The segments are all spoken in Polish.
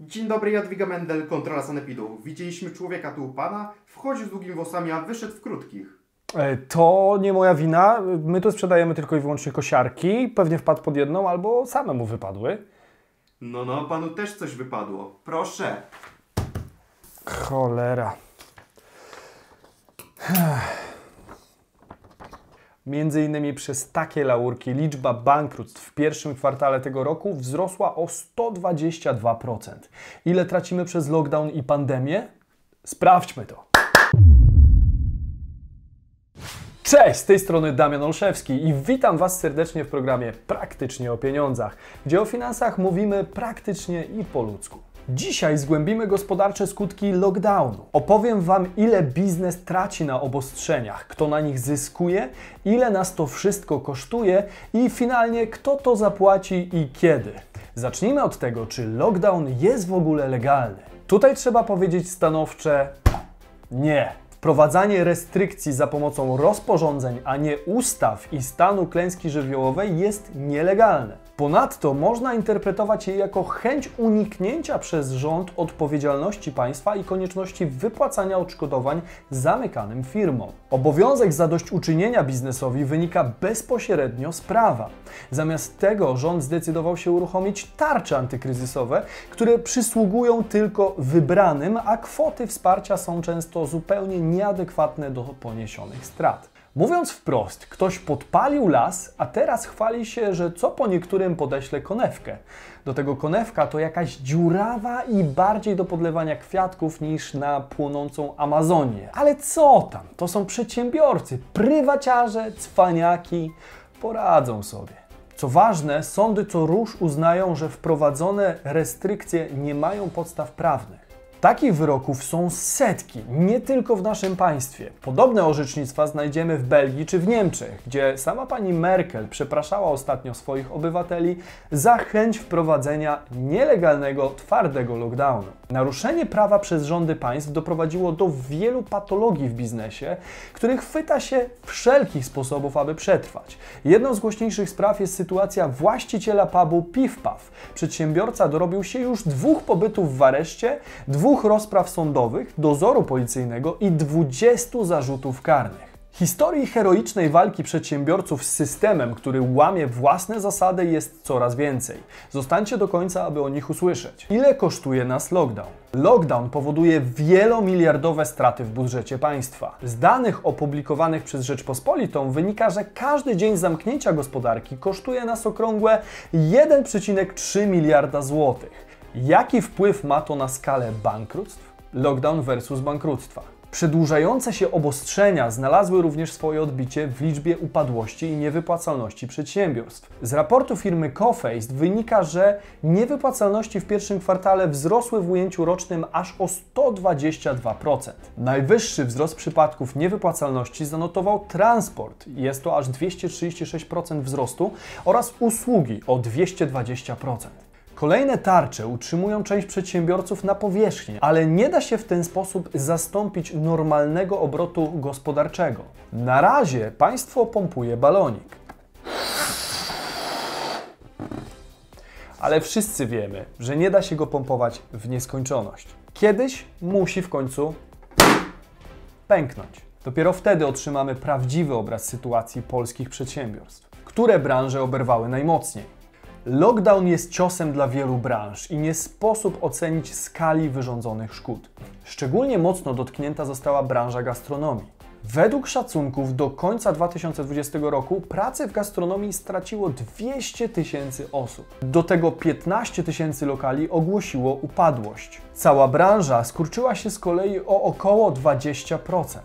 Dzień dobry, Jadwiga Mendel, kontrola sanepidu. Widzieliśmy człowieka tu u pana, wchodził z długimi włosami, a wyszedł w krótkich. E, To nie moja wina. My tu sprzedajemy tylko i wyłącznie kosiarki. Pewnie wpadł pod jedną albo samemu wypadły. No, no, panu też coś wypadło. Proszę. Cholera. Między innymi przez takie laurki liczba bankructw w pierwszym kwartale tego roku wzrosła o 122%. Ile tracimy przez lockdown i pandemię? Sprawdźmy to. Cześć, z tej strony Damian Olszewski i witam Was serdecznie w programie Praktycznie o pieniądzach, gdzie o finansach mówimy praktycznie i po ludzku. Dzisiaj zgłębimy gospodarcze skutki lockdownu. Opowiem Wam, ile biznes traci na obostrzeniach, kto na nich zyskuje, ile nas to wszystko kosztuje i finalnie kto to zapłaci i kiedy. Zacznijmy od tego, czy lockdown jest w ogóle legalny. Tutaj trzeba powiedzieć stanowcze nie. Wprowadzanie restrykcji za pomocą rozporządzeń, a nie ustaw i stanu klęski żywiołowej jest nielegalne. Ponadto można interpretować je jako chęć uniknięcia przez rząd odpowiedzialności państwa i konieczności wypłacania odszkodowań zamykanym firmom. Obowiązek zadośćuczynienia biznesowi wynika bezpośrednio z prawa. Zamiast tego rząd zdecydował się uruchomić tarcze antykryzysowe, które przysługują tylko wybranym, a kwoty wsparcia są często zupełnie nieadekwatne do poniesionych strat. Mówiąc wprost, ktoś podpalił las, a teraz chwali się, że co po niektórym podeśle konewkę. Do tego konewka to jakaś dziurawa i bardziej do podlewania kwiatków niż na płonącą Amazonię. Ale co tam? To są przedsiębiorcy, prywaciarze, cwaniaki, poradzą sobie. Co ważne, sądy co róż uznają, że wprowadzone restrykcje nie mają podstaw prawnych. Takich wyroków są setki, nie tylko w naszym państwie. Podobne orzecznictwa znajdziemy w Belgii czy w Niemczech, gdzie sama pani Merkel przepraszała ostatnio swoich obywateli za chęć wprowadzenia nielegalnego, twardego lockdownu. Naruszenie prawa przez rządy państw doprowadziło do wielu patologii w biznesie, których chwyta się wszelkich sposobów, aby przetrwać. Jedną z głośniejszych spraw jest sytuacja właściciela pubu Piw Paw. Przedsiębiorca dorobił się już dwóch pobytów w areszcie, dwóch rozpraw sądowych, dozoru policyjnego i 20 zarzutów karnych. Historii heroicznej walki przedsiębiorców z systemem, który łamie własne zasady, jest coraz więcej. Zostańcie do końca, aby o nich usłyszeć. Ile kosztuje nas lockdown? Lockdown powoduje wielomiliardowe straty w budżecie państwa. Z danych opublikowanych przez Rzeczpospolitą wynika, że każdy dzień zamknięcia gospodarki kosztuje nas okrągłe 1,3 miliarda złotych. Jaki wpływ ma to na skalę bankructw? Lockdown versus bankructwa. Przedłużające się obostrzenia znalazły również swoje odbicie w liczbie upadłości i niewypłacalności przedsiębiorstw. Z raportu firmy Cofaced wynika, że niewypłacalności w pierwszym kwartale wzrosły w ujęciu rocznym aż o 122%. Najwyższy wzrost przypadków niewypłacalności zanotował transport, jest to aż 236% wzrostu, oraz usługi o 220%. Kolejne tarcze utrzymują część przedsiębiorców na powierzchni, ale nie da się w ten sposób zastąpić normalnego obrotu gospodarczego. Na razie państwo pompuje balonik. Ale wszyscy wiemy, że nie da się go pompować w nieskończoność. Kiedyś musi w końcu pęknąć. Dopiero wtedy otrzymamy prawdziwy obraz sytuacji polskich przedsiębiorstw. Które branże oberwały najmocniej? Lockdown jest ciosem dla wielu branż i nie sposób ocenić skali wyrządzonych szkód. Szczególnie mocno dotknięta została branża gastronomii. Według szacunków do końca 2020 roku pracy w gastronomii straciło 200 tysięcy osób. Do tego 15 tysięcy lokali ogłosiło upadłość. Cała branża skurczyła się z kolei o około 20%.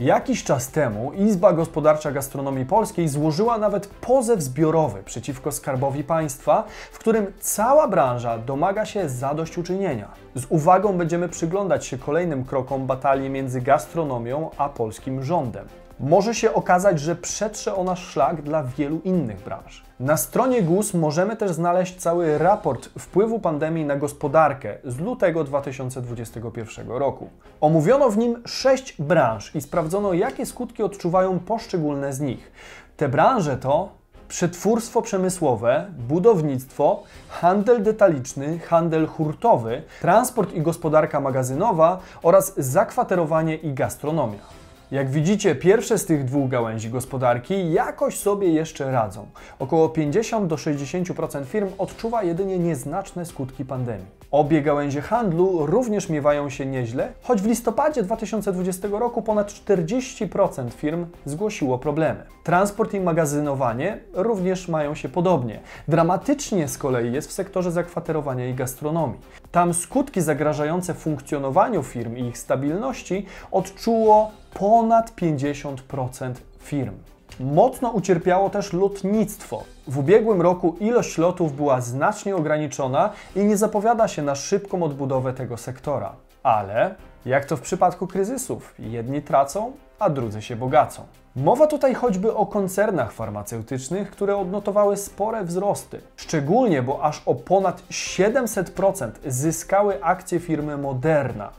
Jakiś czas temu Izba Gospodarcza Gastronomii Polskiej złożyła nawet pozew zbiorowy przeciwko Skarbowi Państwa, w którym cała branża domaga się zadośćuczynienia. Z uwagą będziemy przyglądać się kolejnym krokom batalii między gastronomią a polskim rządem. Może się okazać, że przetrze ona szlak dla wielu innych branż. Na stronie GUS możemy też znaleźć cały raport wpływu pandemii na gospodarkę z lutego 2021 roku. Omówiono w nim sześć branż i sprawdzono, jakie skutki odczuwają poszczególne z nich. Te branże to przetwórstwo przemysłowe, budownictwo, handel detaliczny, handel hurtowy, transport i gospodarka magazynowa oraz zakwaterowanie i gastronomia. Jak widzicie, pierwsze z tych dwóch gałęzi gospodarki jakoś sobie jeszcze radzą. Około 50 do 60% firm odczuwa jedynie nieznaczne skutki pandemii. Obie gałęzie handlu również miewają się nieźle, choć w listopadzie 2020 roku ponad 40% firm zgłosiło problemy. Transport i magazynowanie również mają się podobnie. Dramatycznie z kolei jest w sektorze zakwaterowania i gastronomii. Tam skutki zagrażające funkcjonowaniu firm i ich stabilności odczuło ponad 50% firm. Mocno ucierpiało też lotnictwo. W ubiegłym roku ilość lotów była znacznie ograniczona i nie zapowiada się na szybką odbudowę tego sektora. Ale, jak to w przypadku kryzysów, jedni tracą, a drudzy się bogacą. Mowa tutaj choćby o koncernach farmaceutycznych, które odnotowały spore wzrosty. Szczególnie, bo aż o ponad 700% zyskały akcje firmy Moderna,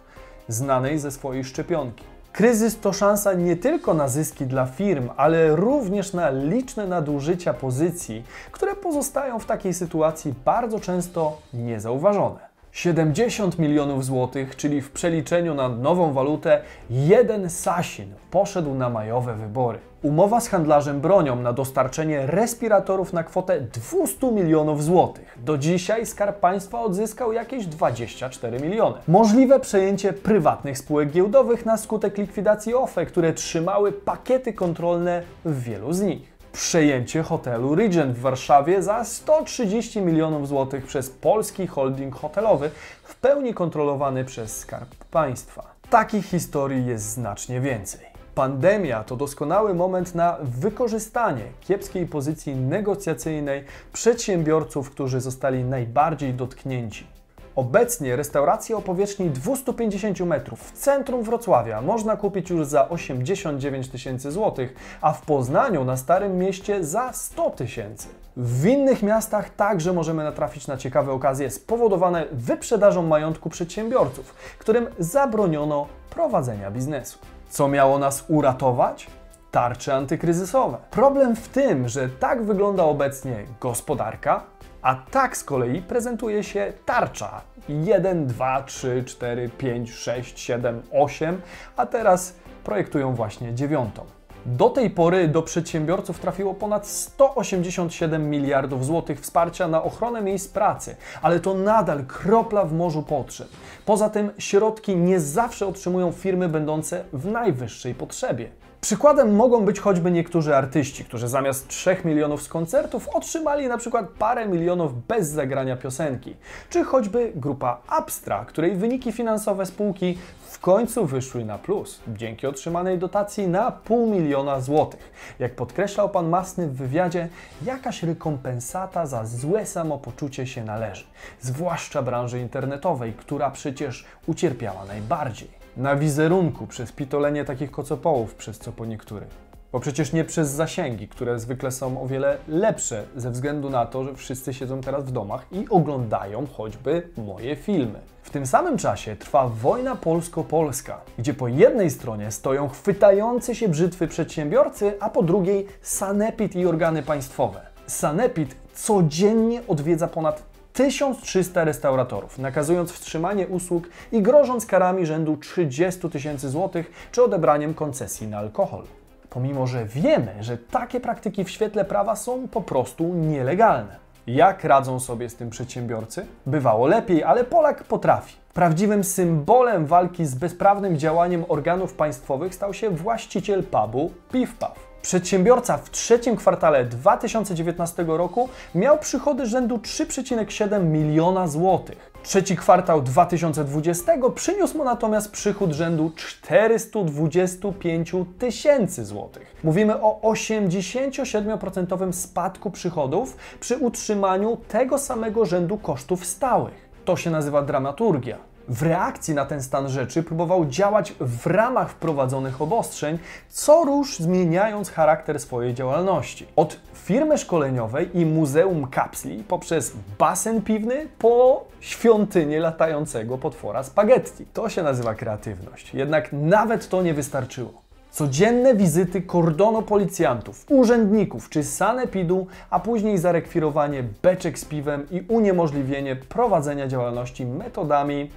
znanej ze swojej szczepionki. Kryzys to szansa nie tylko na zyski dla firm, ale również na liczne nadużycia pozycji, które pozostają w takiej sytuacji bardzo często niezauważone. 70 milionów złotych, czyli w przeliczeniu na nową walutę, jeden Sasin poszedł na majowe wybory. Umowa z handlarzem bronią na dostarczenie respiratorów na kwotę 200 milionów złotych. Do dzisiaj Skarb Państwa odzyskał jakieś 24 miliony. Możliwe przejęcie prywatnych spółek giełdowych na skutek likwidacji OFE, które trzymały pakiety kontrolne w wielu z nich przejęcie hotelu Regent w Warszawie za 130 milionów złotych przez polski holding hotelowy, w pełni kontrolowany przez Skarb Państwa. Takich historii jest znacznie więcej. Pandemia to doskonały moment na wykorzystanie kiepskiej pozycji negocjacyjnej przedsiębiorców, którzy zostali najbardziej dotknięci. Obecnie restaurację o powierzchni 250 metrów w centrum Wrocławia można kupić już za 89 tysięcy złotych, a w Poznaniu na Starym Mieście za 100 tysięcy. W innych miastach także możemy natrafić na ciekawe okazje spowodowane wyprzedażą majątku przedsiębiorców, którym zabroniono prowadzenia biznesu. Co miało nas uratować? Tarcze antykryzysowe. Problem w tym, że tak wygląda obecnie gospodarka, a tak z kolei prezentuje się tarcza 1, 2, 3, 4, 5, 6, 7, 8, a teraz projektują właśnie dziewiątą. Do tej pory do przedsiębiorców trafiło ponad 187 miliardów złotych wsparcia na ochronę miejsc pracy, ale to nadal kropla w morzu potrzeb. Poza tym środki nie zawsze otrzymują firmy będące w najwyższej potrzebie. Przykładem mogą być choćby niektórzy artyści, którzy zamiast 3 milionów z koncertów otrzymali na przykład parę milionów bez zagrania piosenki, czy choćby grupa Abstra, której wyniki finansowe spółki w końcu wyszły na plus dzięki otrzymanej dotacji na pół miliona złotych. Jak podkreślał pan Masny w wywiadzie, jakaś rekompensata za złe samopoczucie się należy, zwłaszcza branży internetowej, która przecież ucierpiała najbardziej na wizerunku przez pitolenie takich kocopołów, przez co po niektórych. Bo przecież nie przez zasięgi, które zwykle są o wiele lepsze ze względu na to, że wszyscy siedzą teraz w domach i oglądają choćby moje filmy. W tym samym czasie trwa wojna polsko-polska, gdzie po jednej stronie stoją chwytający się brzytwy przedsiębiorcy, a po drugiej sanepid i organy państwowe. Sanepid codziennie odwiedza ponad 1300 restauratorów, nakazując wstrzymanie usług i grożąc karami rzędu 30 tysięcy złotych czy odebraniem koncesji na alkohol. Pomimo, że wiemy, że takie praktyki w świetle prawa są po prostu nielegalne. Jak radzą sobie z tym przedsiębiorcy? Bywało lepiej, ale Polak potrafi. Prawdziwym symbolem walki z bezprawnym działaniem organów państwowych stał się właściciel pubu Piw Paw. Przedsiębiorca w trzecim kwartale 2019 roku miał przychody rzędu 3,7 miliona złotych. Trzeci kwartał 2020 przyniósł mu natomiast przychód rzędu 425 tysięcy złotych. Mówimy o 87% spadku przychodów przy utrzymaniu tego samego rzędu kosztów stałych. To się nazywa dramaturgia w reakcji na ten stan rzeczy próbował działać w ramach wprowadzonych obostrzeń, co róż zmieniając charakter swojej działalności. Od firmy szkoleniowej i muzeum kapsli poprzez basen piwny po świątynię latającego potwora spaghetti. To się nazywa kreatywność. Jednak nawet to nie wystarczyło. Codzienne wizyty kordonu policjantów, urzędników czy sanepidu, a później zarekwirowanie beczek z piwem i uniemożliwienie prowadzenia działalności metodami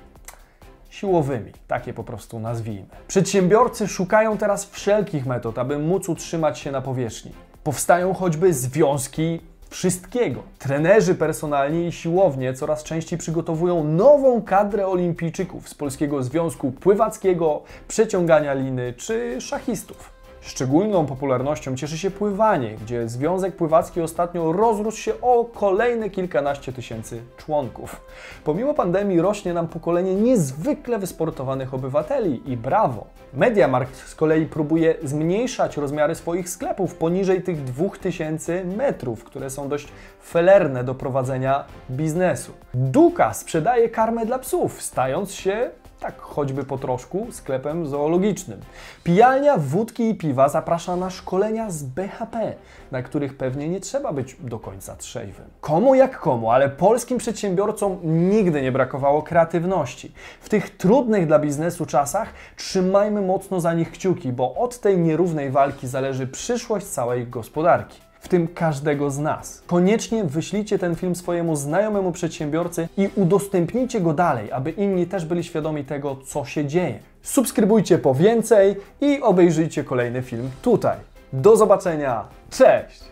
siłowymi, takie po prostu nazwijmy. Przedsiębiorcy szukają teraz wszelkich metod, aby móc utrzymać się na powierzchni. Powstają choćby związki wszystkiego. Trenerzy personalni i siłownie coraz częściej przygotowują nową kadrę olimpijczyków z Polskiego Związku Pływackiego, przeciągania liny czy szachistów. Szczególną popularnością cieszy się pływanie, gdzie Związek Pływacki ostatnio rozrósł się o kolejne kilkanaście tysięcy członków. Pomimo pandemii rośnie nam pokolenie niezwykle wysportowanych obywateli i brawo! Mediamarkt z kolei próbuje zmniejszać rozmiary swoich sklepów poniżej tych 2000 metrów, które są dość felerne do prowadzenia biznesu. Duka sprzedaje karmę dla psów, stając się tak choćby po troszku, sklepem zoologicznym. Pijalnia wódki i piwa zaprasza na szkolenia z BHP, na których pewnie nie trzeba być do końca trzeźwym. Komu jak komu, ale polskim przedsiębiorcom nigdy nie brakowało kreatywności. W tych trudnych dla biznesu czasach trzymajmy mocno za nich kciuki, bo od tej nierównej walki zależy przyszłość całej gospodarki w tym każdego z nas. Koniecznie wyślijcie ten film swojemu znajomemu przedsiębiorcy i udostępnijcie go dalej, aby inni też byli świadomi tego, co się dzieje. Subskrybujcie po więcej i obejrzyjcie kolejny film tutaj. Do zobaczenia. Cześć!